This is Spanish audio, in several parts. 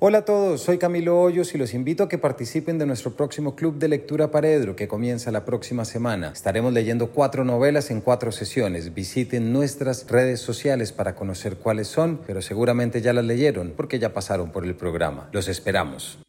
Hola a todos, soy Camilo Hoyos y los invito a que participen de nuestro próximo Club de Lectura Paredro que comienza la próxima semana. Estaremos leyendo cuatro novelas en cuatro sesiones. Visiten nuestras redes sociales para conocer cuáles son, pero seguramente ya las leyeron porque ya pasaron por el programa. Los esperamos.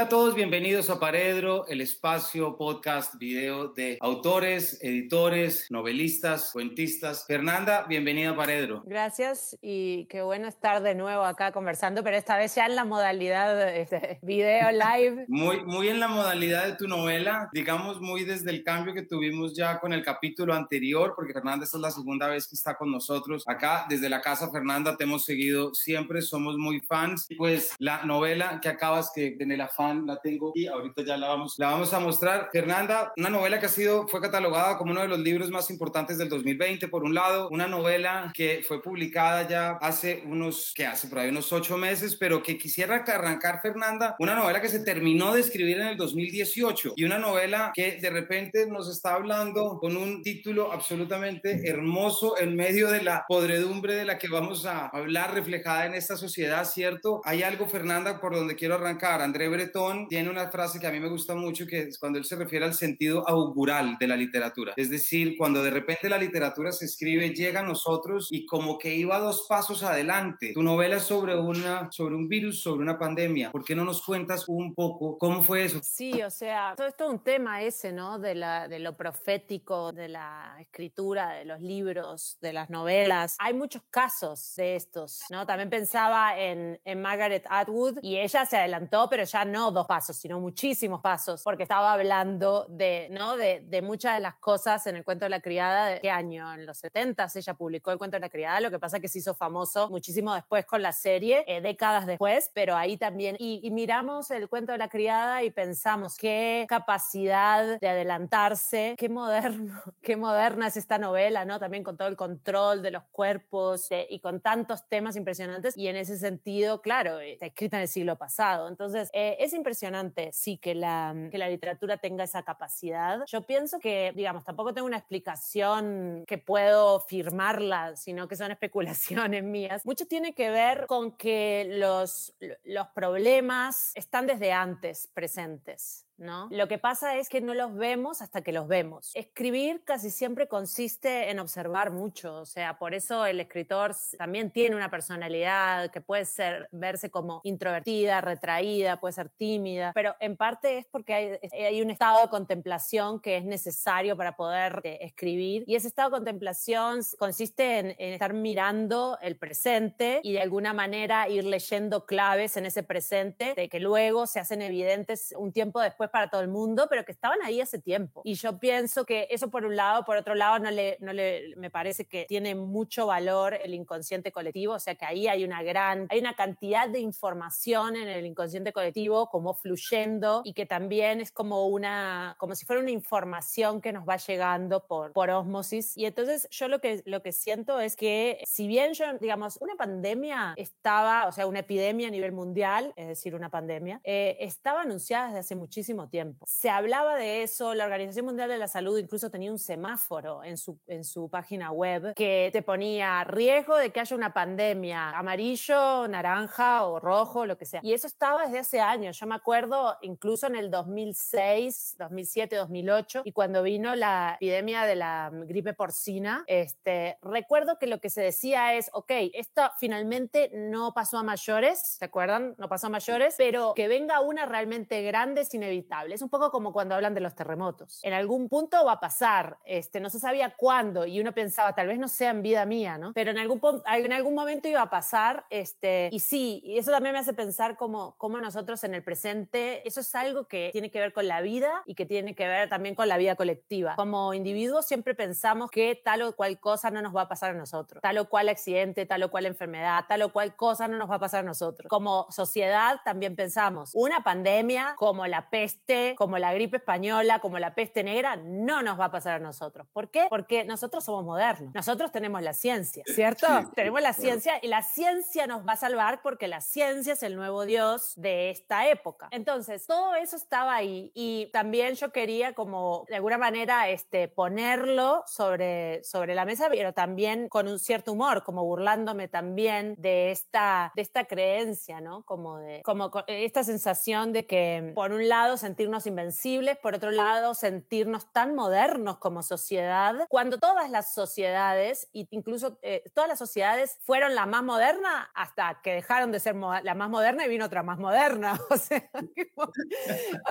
Hola a todos, bienvenidos a Paredro, el espacio, podcast, video de autores, editores, novelistas, cuentistas. Fernanda, bienvenida a Paredro. Gracias y qué bueno estar de nuevo acá conversando, pero esta vez ya en la modalidad este, video live. Muy, muy en la modalidad de tu novela, digamos muy desde el cambio que tuvimos ya con el capítulo anterior, porque Fernanda esta es la segunda vez que está con nosotros acá. Desde la casa, Fernanda, te hemos seguido siempre, somos muy fans. Pues la novela que acabas, que en el la tengo y ahorita ya la vamos, la vamos a mostrar. Fernanda, una novela que ha sido, fue catalogada como uno de los libros más importantes del 2020, por un lado, una novela que fue publicada ya hace unos, que hace por ahí unos ocho meses, pero que quisiera arrancar, Fernanda, una novela que se terminó de escribir en el 2018 y una novela que de repente nos está hablando con un título absolutamente hermoso en medio de la podredumbre de la que vamos a hablar reflejada en esta sociedad, ¿cierto? Hay algo, Fernanda, por donde quiero arrancar. André Breton tiene una frase que a mí me gusta mucho, que es cuando él se refiere al sentido augural de la literatura. Es decir, cuando de repente la literatura se escribe, llega a nosotros y como que iba dos pasos adelante. Tu novela es sobre, una, sobre un virus, sobre una pandemia. ¿Por qué no nos cuentas un poco cómo fue eso? Sí, o sea, todo esto es un tema ese, ¿no? De, la, de lo profético, de la escritura, de los libros, de las novelas. Hay muchos casos de estos, ¿no? También pensaba en, en Margaret Atwood y ella se adelantó, pero ya no dos pasos, sino muchísimos pasos, porque estaba hablando de, ¿no? de, de muchas de las cosas en el cuento de la criada, ¿de qué año? En los 70 ella publicó el cuento de la criada, lo que pasa que se hizo famoso muchísimo después con la serie, eh, décadas después, pero ahí también, y, y miramos el cuento de la criada y pensamos qué capacidad de adelantarse, qué moderno, qué moderna es esta novela, ¿no? También con todo el control de los cuerpos y con tantos temas impresionantes y en ese sentido, claro, está escrita en el siglo pasado. Entonces, eh, es impresionante, sí, que la, que la literatura tenga esa capacidad. Yo pienso que, digamos, tampoco tengo una explicación que puedo firmarla, sino que son especulaciones mías. Mucho tiene que ver con que los, los problemas están desde antes presentes. ¿No? Lo que pasa es que no los vemos hasta que los vemos. Escribir casi siempre consiste en observar mucho, o sea, por eso el escritor también tiene una personalidad que puede ser verse como introvertida, retraída, puede ser tímida, pero en parte es porque hay, hay un estado de contemplación que es necesario para poder eh, escribir y ese estado de contemplación consiste en, en estar mirando el presente y de alguna manera ir leyendo claves en ese presente de que luego se hacen evidentes un tiempo después para todo el mundo, pero que estaban ahí hace tiempo. Y yo pienso que eso por un lado, por otro lado, no le, no le, me parece que tiene mucho valor el inconsciente colectivo, o sea que ahí hay una gran, hay una cantidad de información en el inconsciente colectivo como fluyendo y que también es como una, como si fuera una información que nos va llegando por, por osmosis. Y entonces yo lo que, lo que siento es que si bien yo, digamos, una pandemia estaba, o sea, una epidemia a nivel mundial, es decir, una pandemia, eh, estaba anunciada desde hace muchísimo tiempo. Se hablaba de eso, la Organización Mundial de la Salud incluso tenía un semáforo en su, en su página web que te ponía riesgo de que haya una pandemia, amarillo, naranja o rojo, lo que sea. Y eso estaba desde hace años. Yo me acuerdo incluso en el 2006, 2007, 2008, y cuando vino la epidemia de la gripe porcina, este, recuerdo que lo que se decía es, ok, esto finalmente no pasó a mayores, ¿se acuerdan? No pasó a mayores, pero que venga una realmente grande es inevitable es un poco como cuando hablan de los terremotos. En algún punto va a pasar, este, no se sabía cuándo y uno pensaba, tal vez no sea en vida mía, ¿no? Pero en algún, en algún momento iba a pasar, este, y sí, y eso también me hace pensar como, como nosotros en el presente, eso es algo que tiene que ver con la vida y que tiene que ver también con la vida colectiva. Como individuos siempre pensamos que tal o cual cosa no nos va a pasar a nosotros, tal o cual accidente, tal o cual enfermedad, tal o cual cosa no nos va a pasar a nosotros. Como sociedad también pensamos, una pandemia como la peste, peste, como la gripe española, como la peste negra, no nos va a pasar a nosotros. ¿Por qué? Porque nosotros somos modernos. Nosotros tenemos la ciencia, ¿cierto? tenemos la ciencia y la ciencia nos va a salvar porque la ciencia es el nuevo Dios de esta época. Entonces, todo eso estaba ahí y también yo quería como de alguna manera este, ponerlo sobre, sobre la mesa, pero también con un cierto humor, como burlándome también de esta, de esta creencia, ¿no? Como de como esta sensación de que por un lado sentirnos invencibles, por otro lado sentirnos tan modernos como sociedad, cuando todas las sociedades, incluso eh, todas las sociedades fueron la más moderna hasta que dejaron de ser la más moderna y vino otra más moderna. O sea,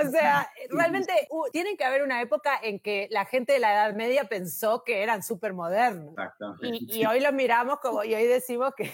o sea realmente tiene que haber una época en que la gente de la Edad Media pensó que eran súper modernos. Y, y, hoy lo miramos como, y hoy decimos que,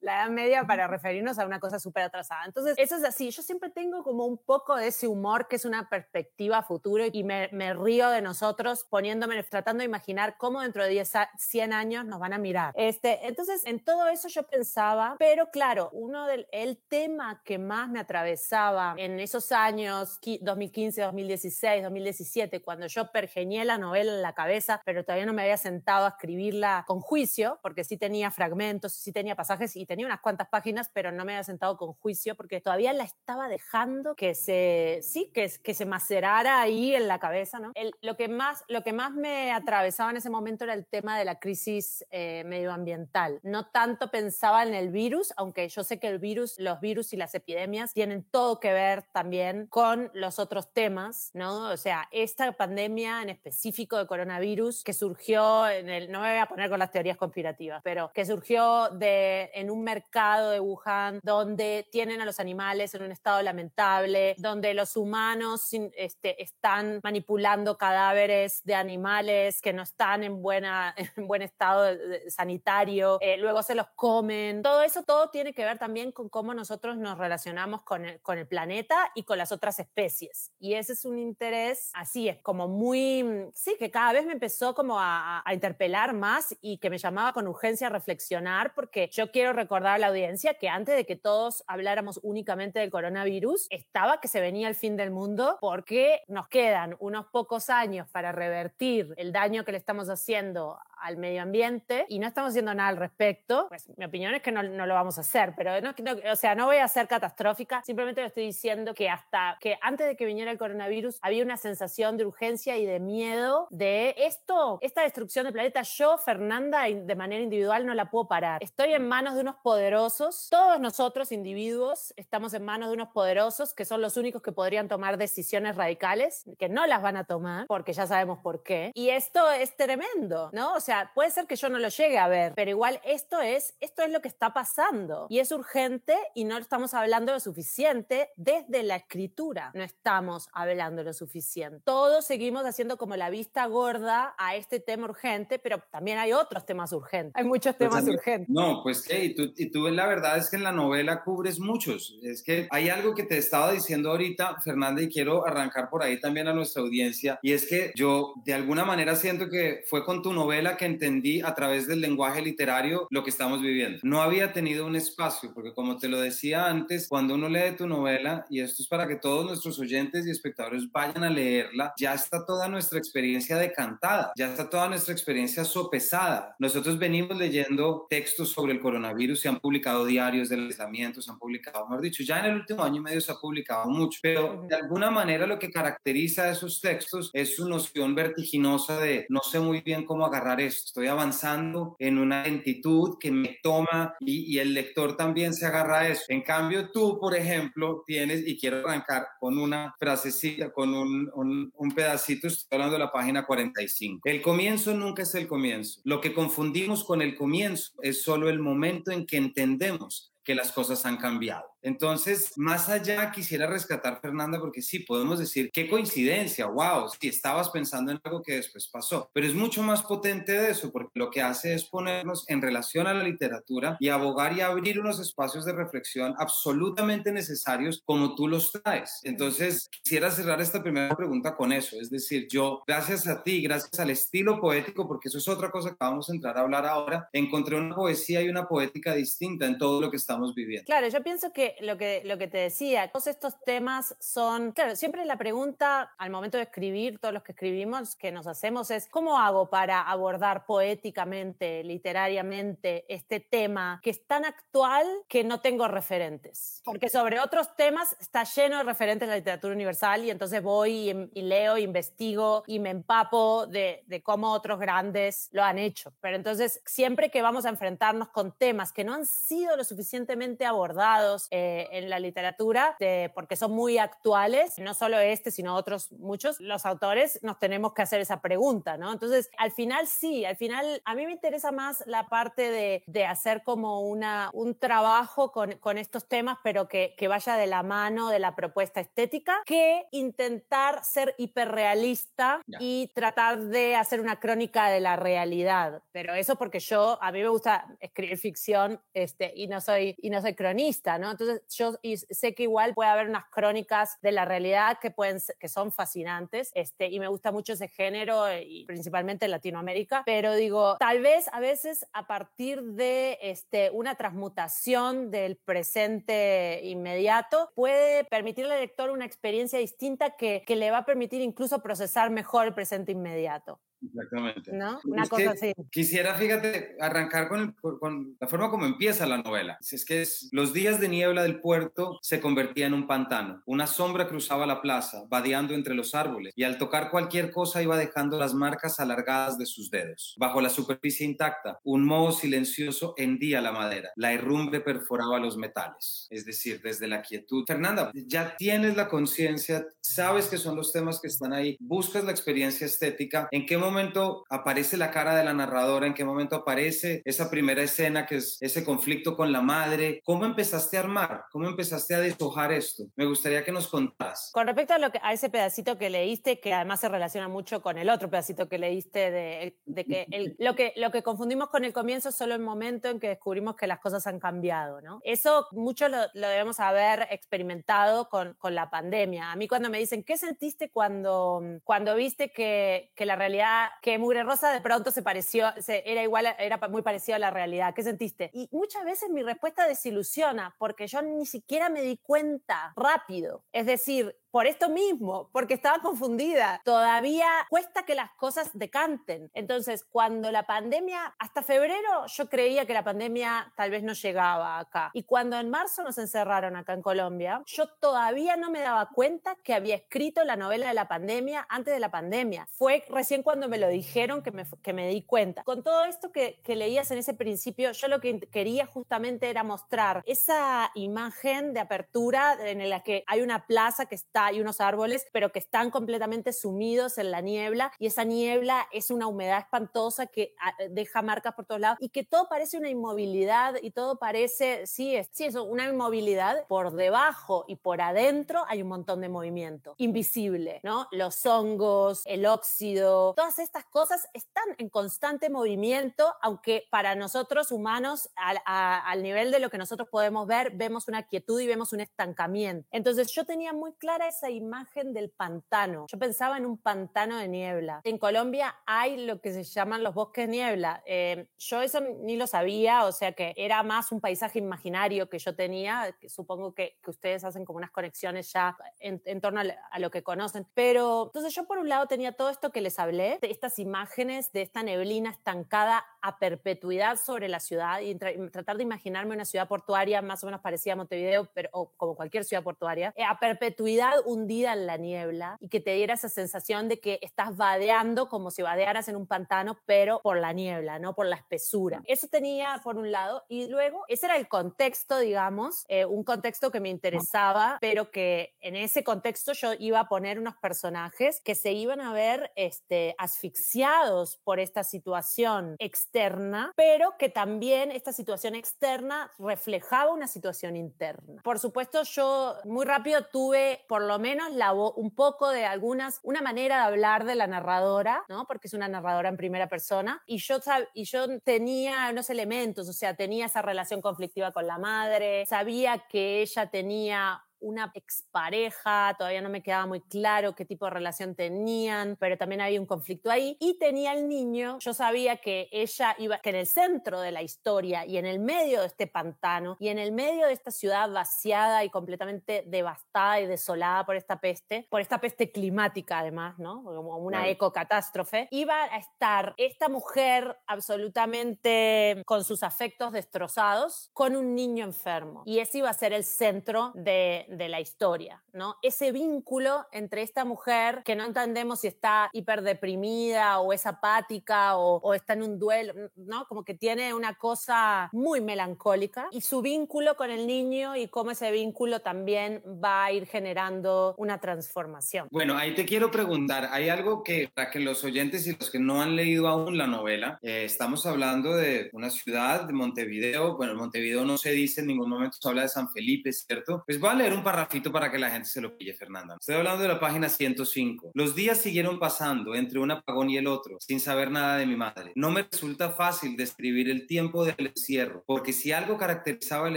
la Edad Media para referirnos a una cosa súper atrasada. Entonces, eso es así. Yo siempre tengo como un poco de ese humor que es una perspectiva futuro y me, me río de nosotros poniéndome, tratando de imaginar cómo dentro de 10, 100 años nos van a mirar. Este, entonces, en todo eso yo pensaba, pero claro, uno del el tema que más me atravesaba en esos años 2015, 2016, 2017, cuando yo pergeñé la novela en la cabeza, pero todavía no me había sentado a escribirla con juicio, porque sí tenía fragmentos, sí tenía pasajes y tenía unas cuantas páginas, pero no me había sentado con juicio porque todavía la estaba dejando que se, sí, que, que se macerara ahí en la cabeza, ¿no? lo, que más, lo que más me atravesaba en ese momento era el tema de la crisis eh, medioambiental. No tanto pensaba en el virus, aunque yo sé que el virus, los virus y las epidemias tienen todo que ver también con los otros temas, ¿no? O sea, esta pandemia en específico de coronavirus que surgió en el, no me voy a poner con las teorías conspirativas, pero que surgió de, en un mercado de Wuhan donde tienen a los animales en un estado lamentable, donde los humanos este, están manipulando cadáveres de animales que no están en, buena, en buen estado sanitario, eh, luego se los comen. Todo eso, todo tiene que ver también con cómo nosotros nos relacionamos con el, con el planeta y con las otras especies. Y ese es un interés, así es, como muy, sí, que cada vez me empezó como a, a interpelar más y que me llamaba con urgencia a reflexionar porque yo quiero recordar a la audiencia que antes de que todos habláramos únicamente del coronavirus, estaba que se venía el fin del mundo porque nos quedan unos pocos años para revertir el daño que le estamos haciendo al medio ambiente y no estamos haciendo nada al respecto, pues mi opinión es que no, no lo vamos a hacer, pero no, o sea, no voy a ser catastrófica, simplemente lo estoy diciendo que hasta que antes de que viniera el coronavirus había una sensación de urgencia y de miedo de esto, esta destrucción del planeta, yo, Fernanda, de manera individual no la puedo parar. Estoy en manos de unos poderosos, todos nosotros individuos estamos en manos de unos poderosos que son los únicos que podrían tomar decisiones radicales, que no las van a tomar, porque ya sabemos por qué. Y esto es tremendo, ¿no? O sea, puede ser que yo no lo llegue a ver, pero igual esto es, esto es lo que está pasando y es urgente y no estamos hablando lo suficiente desde la escritura. No estamos hablando lo suficiente. Todos seguimos haciendo como la vista gorda a este tema urgente, pero también hay otros temas urgentes. Hay muchos pues temas urgentes. No, pues que, y tú, y tú la verdad es que en la novela cubres muchos. Es que hay algo que te estaba diciendo ahorita, Fernanda, y quiero arrancar por ahí también a nuestra audiencia, y es que yo de alguna manera siento que fue con tu novela que entendí a través del lenguaje literario lo que estamos viviendo. No había tenido un espacio, porque como te lo decía antes, cuando uno lee tu novela, y esto es para que todos nuestros oyentes y espectadores vayan a leerla, ya está toda nuestra experiencia decantada, ya está toda nuestra experiencia sopesada. Nosotros venimos leyendo textos sobre el coronavirus, se han publicado diarios del aislamiento, se han publicado, mejor dicho, ya en el último año y medio se ha publicado mucho, pero de alguna manera lo que caracteriza a esos textos es su noción vertiginosa de no sé muy bien cómo agarrar estoy avanzando en una lentitud que me toma y, el lector también se agarra a eso. En cambio, tú, por ejemplo, tienes, y quiero arrancar con una frasecita, con un, un, un pedacito, estoy hablando de la página 45. El comienzo nunca es el comienzo. Lo que confundimos con el comienzo es solo el momento en que entendemos que las cosas han cambiado. Entonces, más allá quisiera rescatar, Fernanda, porque sí, podemos decir, qué coincidencia, wow, si estabas pensando en algo que después pasó, pero es mucho más potente de eso, porque lo que hace es ponernos en relación a la literatura y abogar y abrir unos espacios de reflexión absolutamente necesarios como tú los traes. Entonces, quisiera cerrar esta primera pregunta con eso, es decir, yo, gracias a ti, gracias al estilo poético, porque eso es otra cosa que vamos a entrar a hablar ahora, encontré una poesía y una poética distinta en todo lo que estamos viviendo. Claro, yo pienso que lo que, lo que te decía, todos estos temas son, claro, siempre la pregunta al momento de escribir, todos los que escribimos, que nos hacemos es, ¿cómo hago para abordar poéticamente, literariamente, este tema que es tan actual que no tengo referentes? Porque sobre otros temas está lleno de referentes en la literatura universal y entonces voy y, leo, investigo y me empapo de, de cómo otros grandes lo han hecho. Pero entonces, siempre que vamos a enfrentarnos con temas que no han sido lo suficientemente abordados eh, en la literatura, porque son muy actuales, no solo este, sino otros muchos, los autores nos tenemos que hacer esa pregunta, ¿no? Entonces, al final sí, al final a mí me interesa más la parte de, de hacer como una, un trabajo con, con estos temas, pero que, que vaya de la mano de la propuesta estética, que intentar ser hiperrealista y tratar de hacer una crónica de la realidad. Pero eso porque yo, a mí me gusta escribir ficción este, y, no soy, y no soy cronista, ¿no? Entonces yo sé que igual puede haber unas crónicas de la realidad que, pueden, que son fascinantes este, y me gusta mucho ese género y principalmente en Latinoamérica, pero digo, tal vez a veces a partir de este, una transmutación del presente inmediato puede permitirle al lector una experiencia distinta que, que le va a permitir incluso procesar mejor el presente inmediato. Exactamente. ¿No? Una cosa así. Quisiera, fíjate, arrancar con, con, la forma como empieza la novela. Es que es, los días de niebla del puerto se convertían en un pantano. Una sombra cruzaba la plaza, vadeando entre los árboles, y al tocar cualquier cosa iba dejando las marcas alargadas de sus dedos. Bajo la superficie intacta, un moho silencioso hendía la madera. La herrumbre perforaba los metales. Es decir, desde la quietud. Fernanda, ya tienes la conciencia, sabes que son los temas que están ahí, buscas la experiencia estética. ¿En qué momento momento aparece la cara de la narradora? ¿En qué momento aparece esa primera escena que es ese conflicto con la madre? ¿Cómo empezaste a armar? ¿Cómo empezaste a deshojar esto? Me gustaría que nos contaras. Con respecto a, lo que, a ese pedacito que leíste, que además se relaciona mucho con el otro pedacito que leíste de, de que el, lo que lo que confundimos con el comienzo es solo el momento en que descubrimos que las cosas han cambiado, ¿no? Eso mucho lo, lo debemos haber experimentado con, con, la pandemia. A mí cuando me dicen, ¿qué sentiste cuando, cuando viste que, que la realidad que Mugre Rosa de pronto se pareció, era igual, era muy parecido a la realidad. ¿Qué sentiste? Y muchas veces mi respuesta desilusiona porque yo ni siquiera me di cuenta rápido. Es decir, por esto mismo, porque estaba confundida. Todavía cuesta que las cosas decanten. Entonces, cuando la pandemia, hasta febrero yo creía que la pandemia tal vez no llegaba acá. Y cuando en marzo nos encerraron acá en Colombia, yo todavía no me daba cuenta que había escrito la novela de la pandemia antes de la pandemia. Fue recién cuando me lo dijeron que me, que me di cuenta. Con todo esto que, que leías en ese principio, yo lo que quería justamente era mostrar esa imagen de apertura en la que hay una plaza que está hay unos árboles, pero que están completamente sumidos en la niebla y esa niebla es una humedad espantosa que ah, deja marcas por todos lados y que todo parece una inmovilidad y todo parece, sí, es, sí, eso, una inmovilidad. Por debajo y por adentro hay un montón de movimiento invisible, ¿no? Los hongos, el óxido, todas estas cosas están en constante movimiento, aunque para nosotros humanos, al, al nivel de lo que nosotros podemos ver, vemos una quietud y vemos un estancamiento. Entonces yo tenía muy clara esa imagen del pantano. Yo pensaba en un pantano de niebla. En Colombia hay lo que se llaman los bosques niebla. Eh, yo eso ni lo sabía, o sea que era más un paisaje imaginario que yo tenía, que supongo que, que, ustedes hacen como unas conexiones ya en, en torno a, a, lo que conocen. Pero entonces yo por un lado tenía todo esto que les hablé, de estas imágenes de esta neblina estancada a perpetuidad sobre la ciudad y, tra tratar de imaginarme una ciudad portuaria más o menos parecida a Montevideo, pero o como cualquier ciudad portuaria, eh, a perpetuidad hundida en la niebla y que te diera esa sensación de que estás vadeando como si vadearas en un pantano, pero por la niebla, no por la espesura. Eso tenía por un lado y luego ese era el contexto, digamos, eh, un contexto que me interesaba, pero que en ese contexto yo iba a poner unos personajes que se iban a ver este, asfixiados por esta situación externa, pero que también esta situación externa reflejaba una situación interna. Por supuesto, yo muy rápido tuve por lo menos la un poco de algunas, una manera de hablar de la narradora, ¿no? Porque es una narradora en primera persona. Y yo, y yo tenía unos elementos, o sea, tenía esa relación conflictiva con la madre, sabía que ella tenía una expareja, todavía no me quedaba muy claro qué tipo de relación tenían, pero también había un conflicto ahí. Y tenía el niño, yo sabía que ella iba, que en el centro de la historia y en el medio de este pantano y en el medio de esta ciudad vaciada y completamente devastada y desolada por esta peste, por esta peste climática además, ¿no? Como una ecocatástrofe, iba a estar esta mujer absolutamente con sus afectos destrozados, con un niño enfermo. Y ese iba a ser el centro de, de la historia, ¿no? Ese vínculo entre esta mujer que no entendemos si está hiperdeprimida o es apática o, está en un duelo, ¿no? Como que tiene una cosa muy melancólica y su vínculo con el niño y cómo ese vínculo también va a ir generando una transformación. Bueno, ahí te quiero preguntar, hay algo que para que los oyentes y los que no han leído aún la novela, eh, estamos hablando de una ciudad de Montevideo, bueno, Montevideo no se dice en ningún momento, se habla de San Felipe, ¿cierto? Pues voy a leer un parrafito para que la gente se lo pille, Fernanda. Estoy hablando de la página 105. Los días siguieron pasando entre un apagón y el otro, sin saber nada de mi madre. No me resulta fácil describir el tiempo del encierro, porque si algo caracterizaba el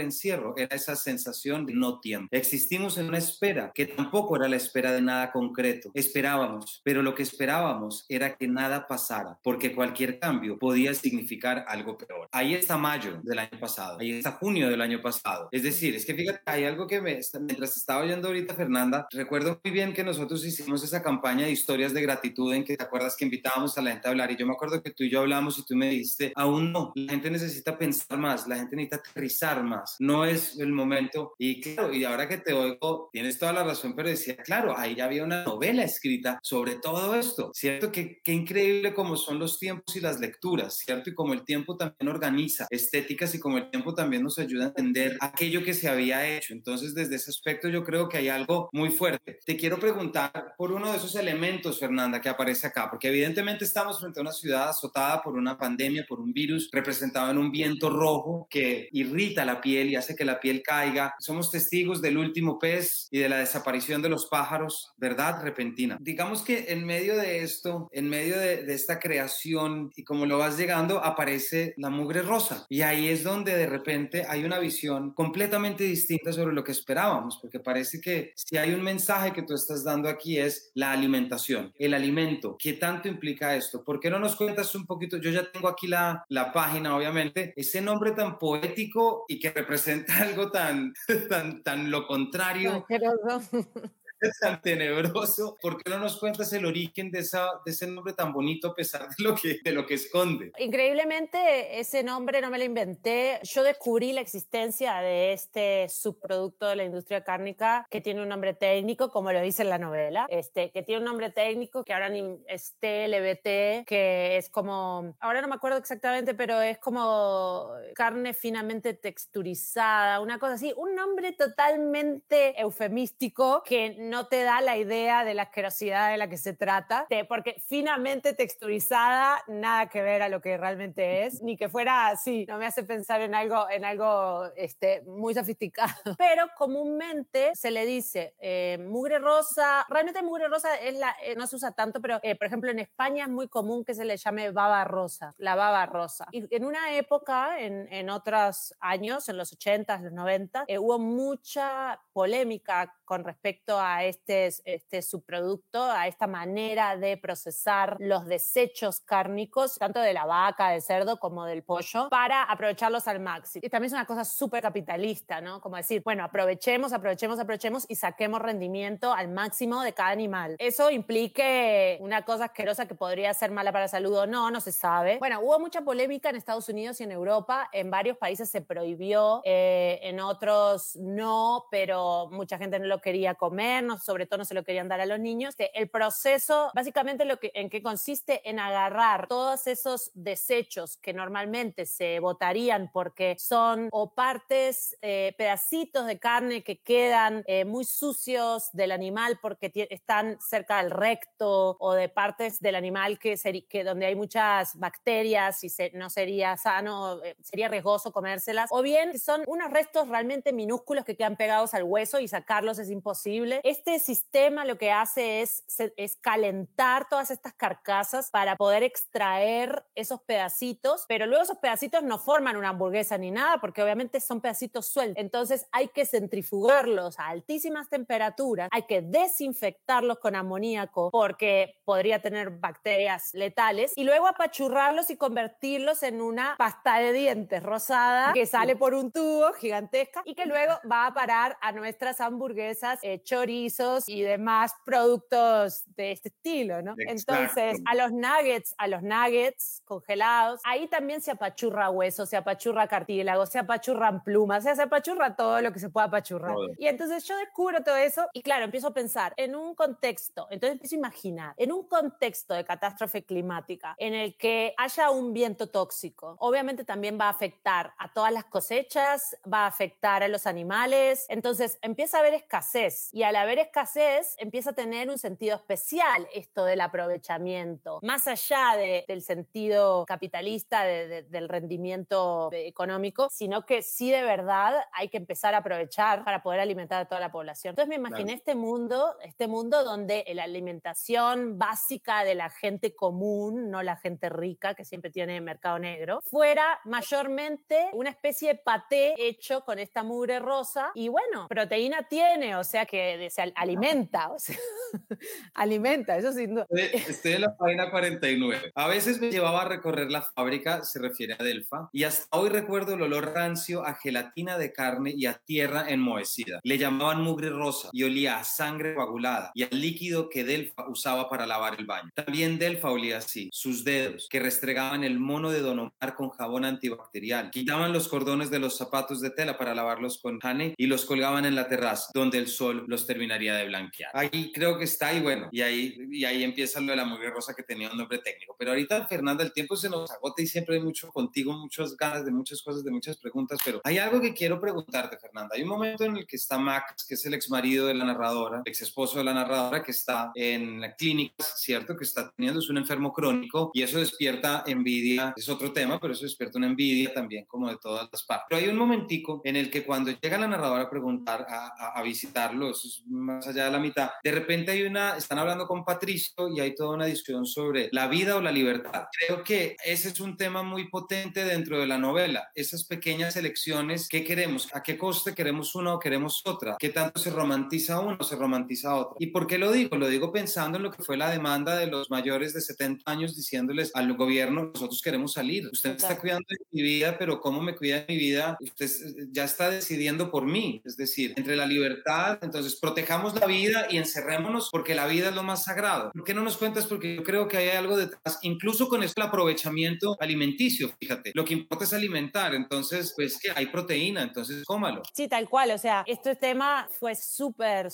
encierro era esa sensación de no tiempo. Existimos en una espera que tampoco era la espera de nada concreto. Esperábamos, pero lo que esperábamos era que nada pasara, porque cualquier cambio podía significar algo peor. Ahí está mayo del año pasado, ahí está junio del año pasado. Es decir, es que fíjate, hay algo que me, mientras estaba oyendo ahorita Fernanda, recuerdo muy bien que nosotros hicimos esa campaña de historias de gratitud en que te acuerdas que invitábamos a la gente a hablar y yo me acuerdo que tú y yo hablamos y tú me dijiste, aún no, la gente necesita pensar más, la gente necesita aterrizar más, no es el momento. Y claro, y ahora que te oigo, tienes toda la razón, pero decía, claro, ahí ya había una novela escrita sobre todo esto, ¿cierto? Qué, qué increíble como son los tiempos y las lecturas, ¿cierto? Y como el tiempo también organiza estéticas y como el tiempo también nos ayuda a entender aquello que se había hecho. Entonces, desde ese aspecto yo creo que hay algo muy fuerte. Te quiero preguntar por uno de esos elementos, Fernanda, que aparece acá, porque evidentemente estamos frente a una ciudad azotada por una pandemia, por un virus representado en un viento rojo que irrita la piel y hace que la piel caiga. Somos testigos del último pez y de la desaparición de los pájaros, ¿verdad? Repentina. Digamos que en medio de esto, en medio de, de esta creación y como lo vas llegando, aparece la mugre rosa. Y ahí es donde de repente hay una visión completamente distinta sobre lo que esperábamos, porque parece que si hay un mensaje que tú estás dando aquí es la alimentación, el alimento. ¿Qué tanto implica esto? ¿Por qué no nos cuentas un poquito? Yo ya tengo aquí la, la página, obviamente, ese nombre tan poético y que representa algo tan, tan, tan lo contrario tan tenebroso, ¿por qué no nos cuentas el origen de, esa, de ese nombre tan bonito a pesar de lo, que, de lo que esconde? Increíblemente, ese nombre no me lo inventé. Yo descubrí la existencia de este subproducto de la industria cárnica que tiene un nombre técnico, como lo dice en la novela, este, que tiene un nombre técnico que ahora es TLBT, que es como, ahora no me acuerdo exactamente, pero es como carne finamente texturizada, una cosa así, un nombre totalmente eufemístico que no te da la idea de la asquerosidad de la que se trata, porque finamente texturizada, nada que ver a lo que realmente es, ni que fuera así, no me hace pensar en algo, en algo este, muy sofisticado. Pero comúnmente se le dice eh, mugre rosa, realmente mugre rosa es la, eh, no se usa tanto, pero eh, por ejemplo en España es muy común que se le llame baba rosa, la baba rosa. Y en una época, en, otros años, en los 80s, los 90, hubo mucha polémica con respecto a este, este subproducto, a esta manera de procesar los desechos cárnicos, tanto de la vaca, del cerdo como del pollo, para aprovecharlos al máximo. Y también es una cosa súper capitalista, ¿no? Como decir, bueno, aprovechemos, aprovechemos, aprovechemos y saquemos rendimiento al máximo de cada animal. Eso implique una cosa asquerosa que podría ser mala para la salud o no, no se sabe. Bueno, hubo mucha polémica en Estados Unidos y en Europa. En varios países se prohibió, eh, en otros no, pero mucha gente no lo quería comer, sobre todo no se lo querían dar a los niños. El proceso, básicamente, lo que, en que consiste en agarrar todos esos desechos que normalmente se botarían porque son o partes, eh, pedacitos de carne que quedan eh, muy sucios del animal porque están cerca del recto o de partes del animal que, que donde hay muchas bacterias y se, no sería sano, eh, sería riesgoso comérselas. O bien son unos restos realmente minúsculos que quedan pegados al hueso y sacarlos es imposible. Este sistema lo que hace es, es calentar todas estas carcasas para poder extraer esos pedacitos, pero luego esos pedacitos no forman una hamburguesa ni nada, porque obviamente son pedacitos sueltos. Entonces hay que centrifugarlos a altísimas temperaturas, hay que desinfectarlos con amoníaco porque podría tener bacterias letales y luego apachurrarlos y convertirlos en una pasta de dientes rosada que sale por un tubo gigantesca y que luego va a parar a nuestras hamburguesas, eh, chorizos y demás productos de este estilo, ¿no? Entonces, a los nuggets, a los nuggets congelados, ahí también se apachurra hueso, se apachurra cartílago, se apachurran plumas, se apachurra todo lo que se pueda apachurrar. Y entonces yo descubro todo eso y claro, empiezo a pensar en un contexto, entonces empiezo a imaginar, en un contexto de catástrofe climática en el que haya un viento tóxico, obviamente también va a afectar a todas las cosechas, va a afectar a los animales, entonces empieza a haber escasez y al haber escasez empieza a tener un sentido especial esto del aprovechamiento, más allá del sentido capitalista del rendimiento económico, sino que sí de verdad hay que empezar a aprovechar para poder alimentar a toda la población. Entonces me imaginé este mundo, este mundo donde la alimentación básica de la gente común, no la gente rica que siempre tiene mercado negro, fuera mayormente una especie de paté hecho con esta mugre rosa. Y bueno, proteína tiene, o sea que se alimenta, o sea, alimenta, eso sin duda. Estoy en la página 49. A veces me llevaba a recorrer la fábrica, se refiere a Delfa, y hasta hoy recuerdo el olor rancio a gelatina de carne y a tierra enmohecida. Le llamaban mugre rosa y olía a sangre coagulada y al líquido que Delfa usaba para lavar el baño. También Delfa olía así, sus dedos que restregaban el mono de Don Omar con jabón antibacterial, quitaban los cordones de los zapatos de tela para lavarlos con jane y los colgaban en la terraza, donde el sol los terminaría de blanquear. Ahí creo que está y bueno, y ahí, y ahí empieza lo de la mujer rosa que tenía un nombre técnico. Pero ahorita, Fernanda, el tiempo se nos agota y siempre hay mucho contigo, muchas ganas de muchas cosas, de muchas preguntas, pero hay algo que quiero preguntarte, Fernanda. Hay un momento en el que está Max, que es el ex marido de la narradora, ex esposo de la narradora, que está en la clínica, ¿cierto? Que está teniendo, es un enfermo crónico y eso despierta envidia, es otro tema, pero eso despierta una envidia también como de todas las partes. Pero hay un momentico en el que cuando llega la narradora a preguntar, a, a, visitarlo, eso es más allá de la mitad, de repente hay una, están hablando con Patricio y hay toda una discusión sobre la vida o la libertad. Creo que ese es un tema muy potente dentro de la novela, esas pequeñas elecciones, ¿qué queremos? ¿A qué coste queremos una o queremos otra? ¿Qué tanto se romantiza uno o se romantiza otro? ¿Y por qué lo digo? Lo digo pensando en lo que fue la demanda de los mayores de 70 años diciéndoles al gobierno, nosotros queremos salir. Usted está cuidando de mi vida, pero ¿cómo me cuida de mi vida? Usted ya está decidiendo por mí. Es decir, entre la libertad, entonces protejamos la vida y encerrémonos porque la vida es lo más sagrado. ¿Por qué no nos cuentas? Porque yo creo que hay algo detrás, incluso con esto el aprovechamiento alimenticio, fíjate. Lo que importa es alimentar, entonces, pues que hay proteína, entonces cómalo. Sí, tal cual. O sea, este tema fue súper,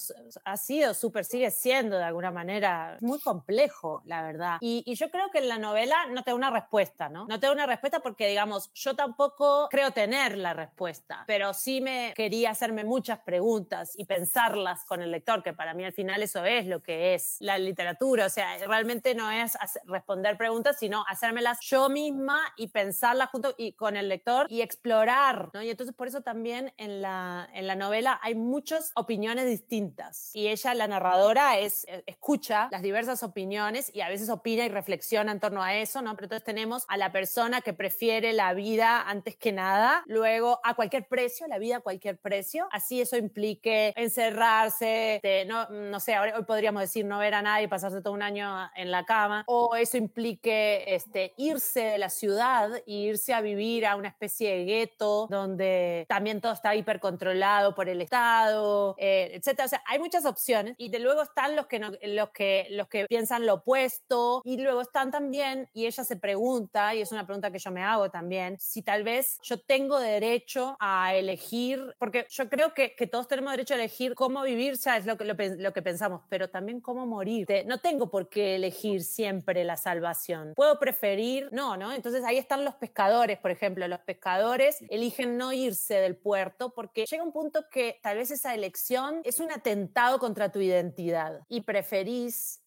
ha sido súper, sigue siendo de alguna manera muy complejo, la verdad. Y, y yo creo que en la novela no te da una respuesta, ¿no? No te da una respuesta porque, digamos, yo tampoco creo tener la respuesta, pero sí me quería hacerme muchas preguntas y pensarlas con el lector, que para mí al final eso es lo que es la literatura. O sea, realmente no es responder preguntas, sino hacérmelas yo misma y pensarlas junto y con el lector y explorar, ¿no? Y entonces por eso también en la, en la novela hay muchas opiniones distintas y ella, la narradora, es, eh, escucha las diversas opiniones y a veces opina y reflexiona en torno a eso, ¿no? Pero entonces tenemos a la persona que prefiere la vida antes que nada, luego a cualquier precio, la vida a cualquier precio, así eso implique encerrarse, no, no sé, hoy podríamos decir no ver a nadie, pasarse todo un año en la cama, o eso implique este, irse de la ciudad e irse a vivir a una especie de gueto donde también todo está hipercontrolado por el Estado, eh, etcétera. O sea, hay muchas opciones y luego están los que, los, que, los que piensan lo opuesto y luego están también, y ella se pregunta, y es una pregunta que yo me hago también, si tal vez yo tengo derecho a elegir, porque yo creo que, que todos tenemos derecho a elegir cómo vivir, ya es lo que, lo, lo que pensamos, pero también cómo morir. No tengo por qué elegir siempre la salvación. Puedo preferir, no, ¿no? Entonces ahí están los pescadores, por ejemplo. Los pescadores eligen no irse del puerto porque llega un punto que tal vez esa elección es un atentado contra tu identidad y preferís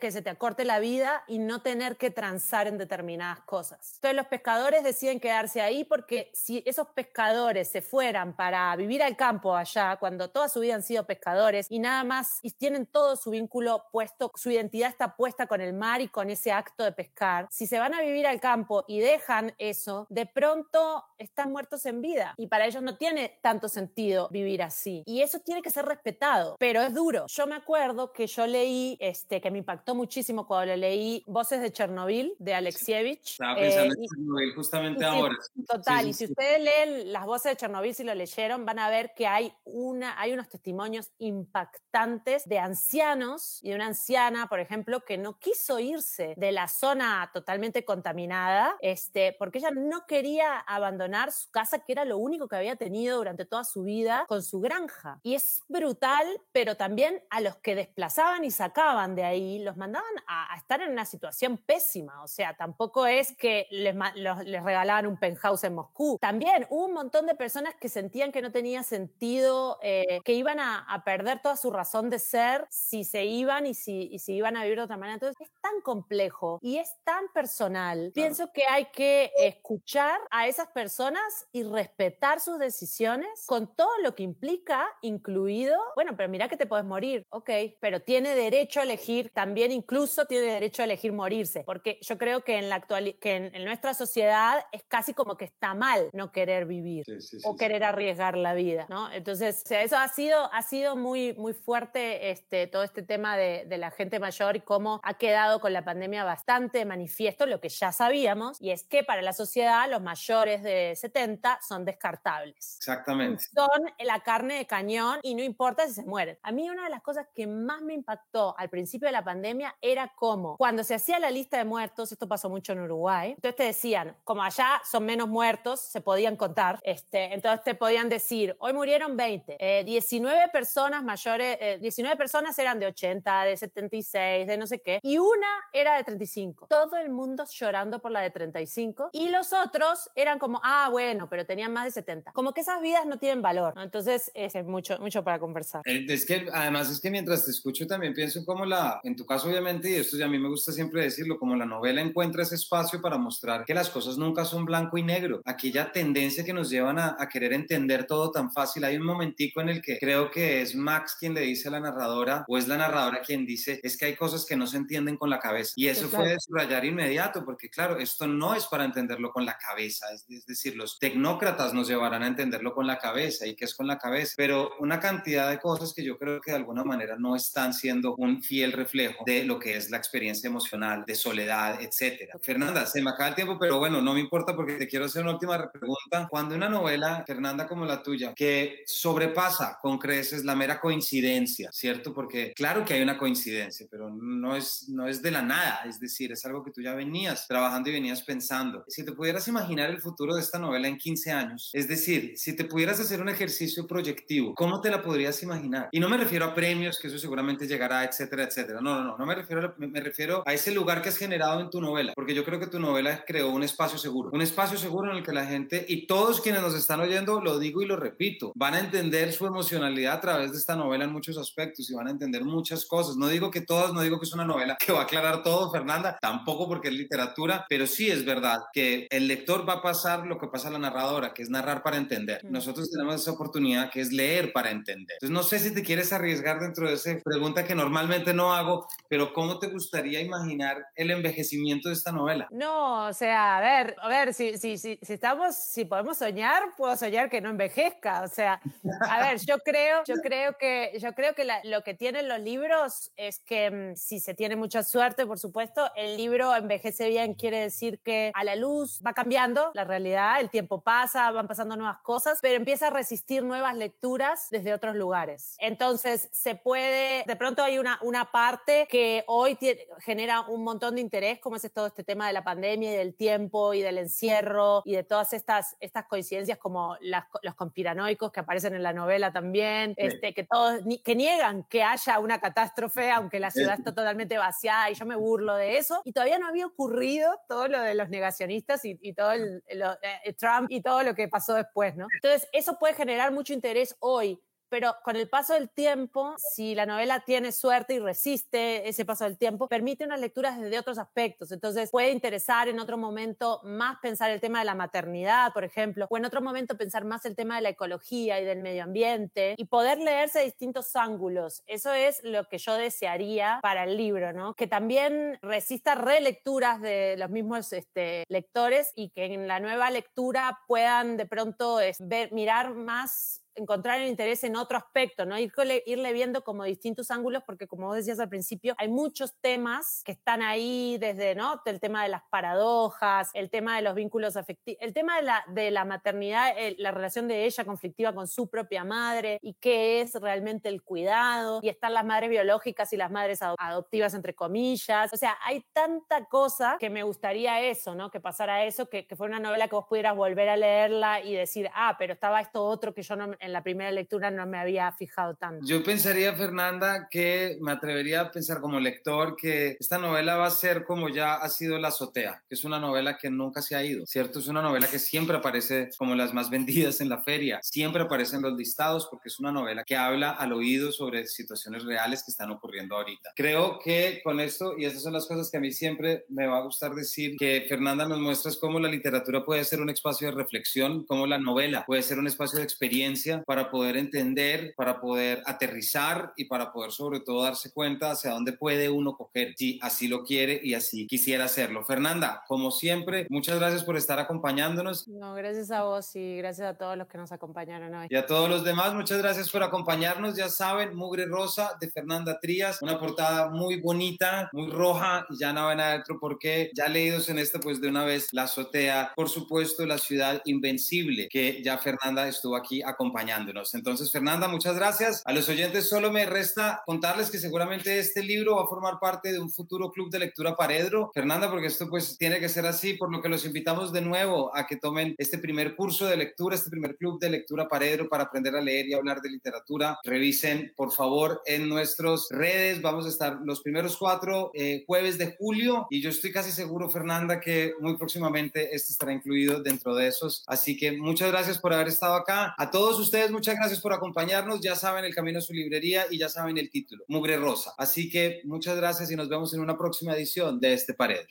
que se te acorte la vida y no tener que transar en determinadas cosas. Entonces los pescadores deciden quedarse ahí porque si esos pescadores se fueran para vivir al campo allá, cuando toda su vida han sido pescadores, pescadores y nada más, y tienen todo su vínculo puesto, su identidad está puesta con el mar y con ese acto de pescar, si se van a vivir al campo y dejan eso, de pronto están muertos en vida y para ellos no tiene tanto sentido vivir así. Y eso tiene que ser respetado, pero es duro. Yo me acuerdo que yo leí, este, que me impactó muchísimo cuando leí Voces de Chernobyl de Alexievich. Estaba pensando en eh, Chernobyl justamente ahora. Total, y si ustedes leen las Voces de Chernobyl, si lo leyeron, van a ver que hay, una, hay unos testimonios impactantes de ancianos y de una anciana, por ejemplo, que no quiso irse de la zona totalmente contaminada, este, porque ella no quería abandonar su casa, que era lo único que había tenido durante toda su vida, con su granja. Y es brutal, pero también a los que desplazaban y sacaban de ahí, los mandaban a, estar en una situación pésima. O sea, tampoco es que les, les regalaban un penthouse en Moscú. También hubo un montón de personas que sentían que no tenía sentido, eh, que iban a, perder toda su razón de ser si se iban y si, y si iban a vivir de otra manera. Entonces es tan complejo y es tan personal. Pienso que hay que escuchar a esas personas y respetar sus decisiones con todo lo que implica, incluido, bueno, pero mira que te puedes morir, ok, pero tiene derecho a elegir, también incluso tiene derecho a elegir morirse, porque yo creo que en la actual, que en, nuestra sociedad es casi como que está mal no querer vivir o querer arriesgar la vida, ¿no? Entonces, o sea, eso ha sido, ha sido muy, muy fuerte este, todo este tema de, de la gente mayor y cómo ha quedado con la pandemia bastante manifiesto lo que ya sabíamos, y es que para la sociedad los mayores de 70 son descartables. Exactamente. Son la carne de cañón y no importa si se mueren. A mí una de las cosas que más me impactó al principio de la pandemia era cómo cuando se hacía la lista de muertos, esto pasó mucho en Uruguay, entonces te decían, como allá son menos muertos, se podían contar, este, entonces te podían decir, hoy murieron 20, 19 eh, personas mayores, 19 eh, personas eran de 80, de 76, de no sé qué, y una era de 35. Todo el mundo llorando por la de 35 y los otros eran como, ah, bueno, pero tenían más de 70. Como que esas vidas no tienen valor, Entonces es mucho, mucho para conversar. Eh, es que además es que mientras te escucho también pienso como la, en tu caso obviamente, y esto ya a mí me gusta siempre decirlo, como la novela encuentra ese espacio para mostrar que las cosas nunca son blanco y negro. Aquella tendencia que nos llevan a, a querer entender todo tan fácil. Hay un momentico en el que creo que es Max quien le dice a la narradora, o es la narradora quien dice, es que hay cosas que no se entienden con la cabeza. Y eso fue de subrayar inmediato, porque claro, esto no es para entenderlo con la cabeza, es, decir, los tecnócratas nos llevarán a entenderlo con la cabeza y qué es con la cabeza, pero una cantidad de cosas que yo creo que de alguna manera no están siendo un fiel reflejo de lo que es la experiencia emocional, de soledad, etcétera. Fernanda, se me acaba el tiempo, pero bueno, no me importa porque te quiero hacer una última pregunta. Cuando una novela, Fernanda, como la tuya, que sobrepasa con creces la mera coincidencia, ¿cierto? Porque claro que hay una coincidencia, pero no es, no es de la nada, es decir, es algo que tú ya venías trabajando y venías pensando. Si te pudieras imaginar el futuro de esta novela en 15 años, es decir, si te pudieras hacer un ejercicio proyectivo, ¿cómo te la podrías imaginar? Y no me refiero a premios, que eso seguramente llegará, etcétera, etcétera. No, no, no, no me refiero, me refiero a ese lugar que has generado en tu novela, porque yo creo que tu novela creó un espacio seguro, un espacio seguro en el que la gente y todos quienes nos están oyendo, lo digo y lo repito, van a entender su emocionalidad a través de esta novela en muchos aspectos y van a entender muchas cosas. No digo que todas, no digo que es una novela que va a aclarar todo, Fernanda, tampoco porque es literatura, pero sí es verdad que el lector va a pasar lo que pasa a la narradora, que es narrar para entender. Nosotros tenemos esa oportunidad que es leer para entender. Entonces, no sé si te quieres arriesgar dentro de esa pregunta que normalmente no hago, pero ¿cómo te gustaría imaginar el envejecimiento de esta novela? No, o sea, a ver, a ver, si, si, si, si estamos, si podemos soñar, puedo soñar que no envejezca. O sea, a ver, yo creo, yo creo que, yo creo que lo que tienen los libros es que mm, si se tiene mucha suerte, por supuesto, el libro envejece bien, quiere decir que a la luz va cambiando la realidad, el tiempo pasa, van pasando nuevas cosas, pero empieza a resistir nuevas lecturas desde otros lugares. Entonces, se puede, de pronto hay una, una parte que hoy genera un montón de interés, como es todo este tema de la pandemia y del tiempo y del encierro y de todas estas, estas coincidencias como las, los conspiranoicos que aparecen en la novela también, este, que todos que niegan que haya una catástrofe, aunque la ciudad está totalmente vaciada y yo me burlo de eso. Y todavía no había ocurrido todo lo de los negacionistas y, todo el, eh, Trump y todo lo que pasó después, ¿no? Entonces, eso puede generar mucho interés hoy pero con el paso del tiempo, si la novela tiene suerte y resiste ese paso del tiempo, permite unas lecturas desde otros aspectos. Entonces puede interesar en otro momento más pensar el tema de la maternidad, por ejemplo, o en otro momento pensar más el tema de la ecología y del medio ambiente y poder leerse de distintos ángulos. Eso es lo que yo desearía para el libro, ¿no? Que también resista relecturas de los mismos este, lectores y que en la nueva lectura puedan de pronto ver, mirar más encontrar el interés en otro aspecto, ¿no? Irle, irle viendo como distintos ángulos, porque como vos decías al principio, hay muchos temas que están ahí desde, ¿no? El tema de las paradojas, el tema de los vínculos afectivos, el tema de la, de la maternidad, la relación de ella conflictiva con su propia madre y qué es realmente el cuidado, y están las madres biológicas y las madres adoptivas, entre comillas. O sea, hay tanta cosa que me gustaría eso, ¿no? Que pasara eso, que, que fuera una novela que vos pudieras volver a leerla y decir, ah, pero estaba esto otro que yo no en la primera lectura no me había fijado tanto. Yo pensaría, Fernanda, que me atrevería a pensar como lector que esta novela va a ser como ya ha sido La azotea, que es una novela que nunca se ha ido, ¿cierto? Es una novela que siempre aparece como las más vendidas en la feria, siempre aparece en los listados porque es una novela que habla al oído sobre situaciones reales que están ocurriendo ahorita. Creo que con esto, y estas son las cosas que a mí siempre me va a gustar decir, que Fernanda nos muestra cómo la literatura puede ser un espacio de reflexión, cómo la novela puede ser un espacio de experiencia para poder entender, para poder aterrizar y para poder sobre todo darse cuenta hacia dónde puede uno coger, si así lo quiere y así quisiera hacerlo. Fernanda, como siempre, muchas gracias por estar acompañándonos. No, gracias a vos y gracias a todos los que nos acompañaron hoy. Y a todos los demás, muchas gracias por acompañarnos. Ya saben, Mugre Rosa de Fernanda Trías, una portada muy bonita, muy roja y ya no ven adentro porque ya leídos en esto, pues de una vez la azotea, por supuesto, la ciudad invencible que ya Fernanda estuvo aquí acompañando entonces, Fernanda, muchas gracias. A los oyentes solo me resta contarles que seguramente este libro va a formar parte de un futuro club de lectura Paredro. Fernanda, porque esto pues tiene que ser así, por lo que los invitamos de nuevo a que tomen este primer curso de lectura, este primer club de lectura Paredro para aprender a leer y hablar de literatura. Revisen, por favor, en nuestras redes. Vamos a estar los primeros cuatro eh, jueves de julio y yo estoy casi seguro, Fernanda, que muy próximamente este estará incluido dentro de esos. Así que muchas gracias por haber estado acá. A todos ustedes muchas gracias por acompañarnos. Ya saben el camino a su librería y ya saben el título, Mugre Rosa. Así que muchas gracias y nos vemos en una próxima edición de este Paredro.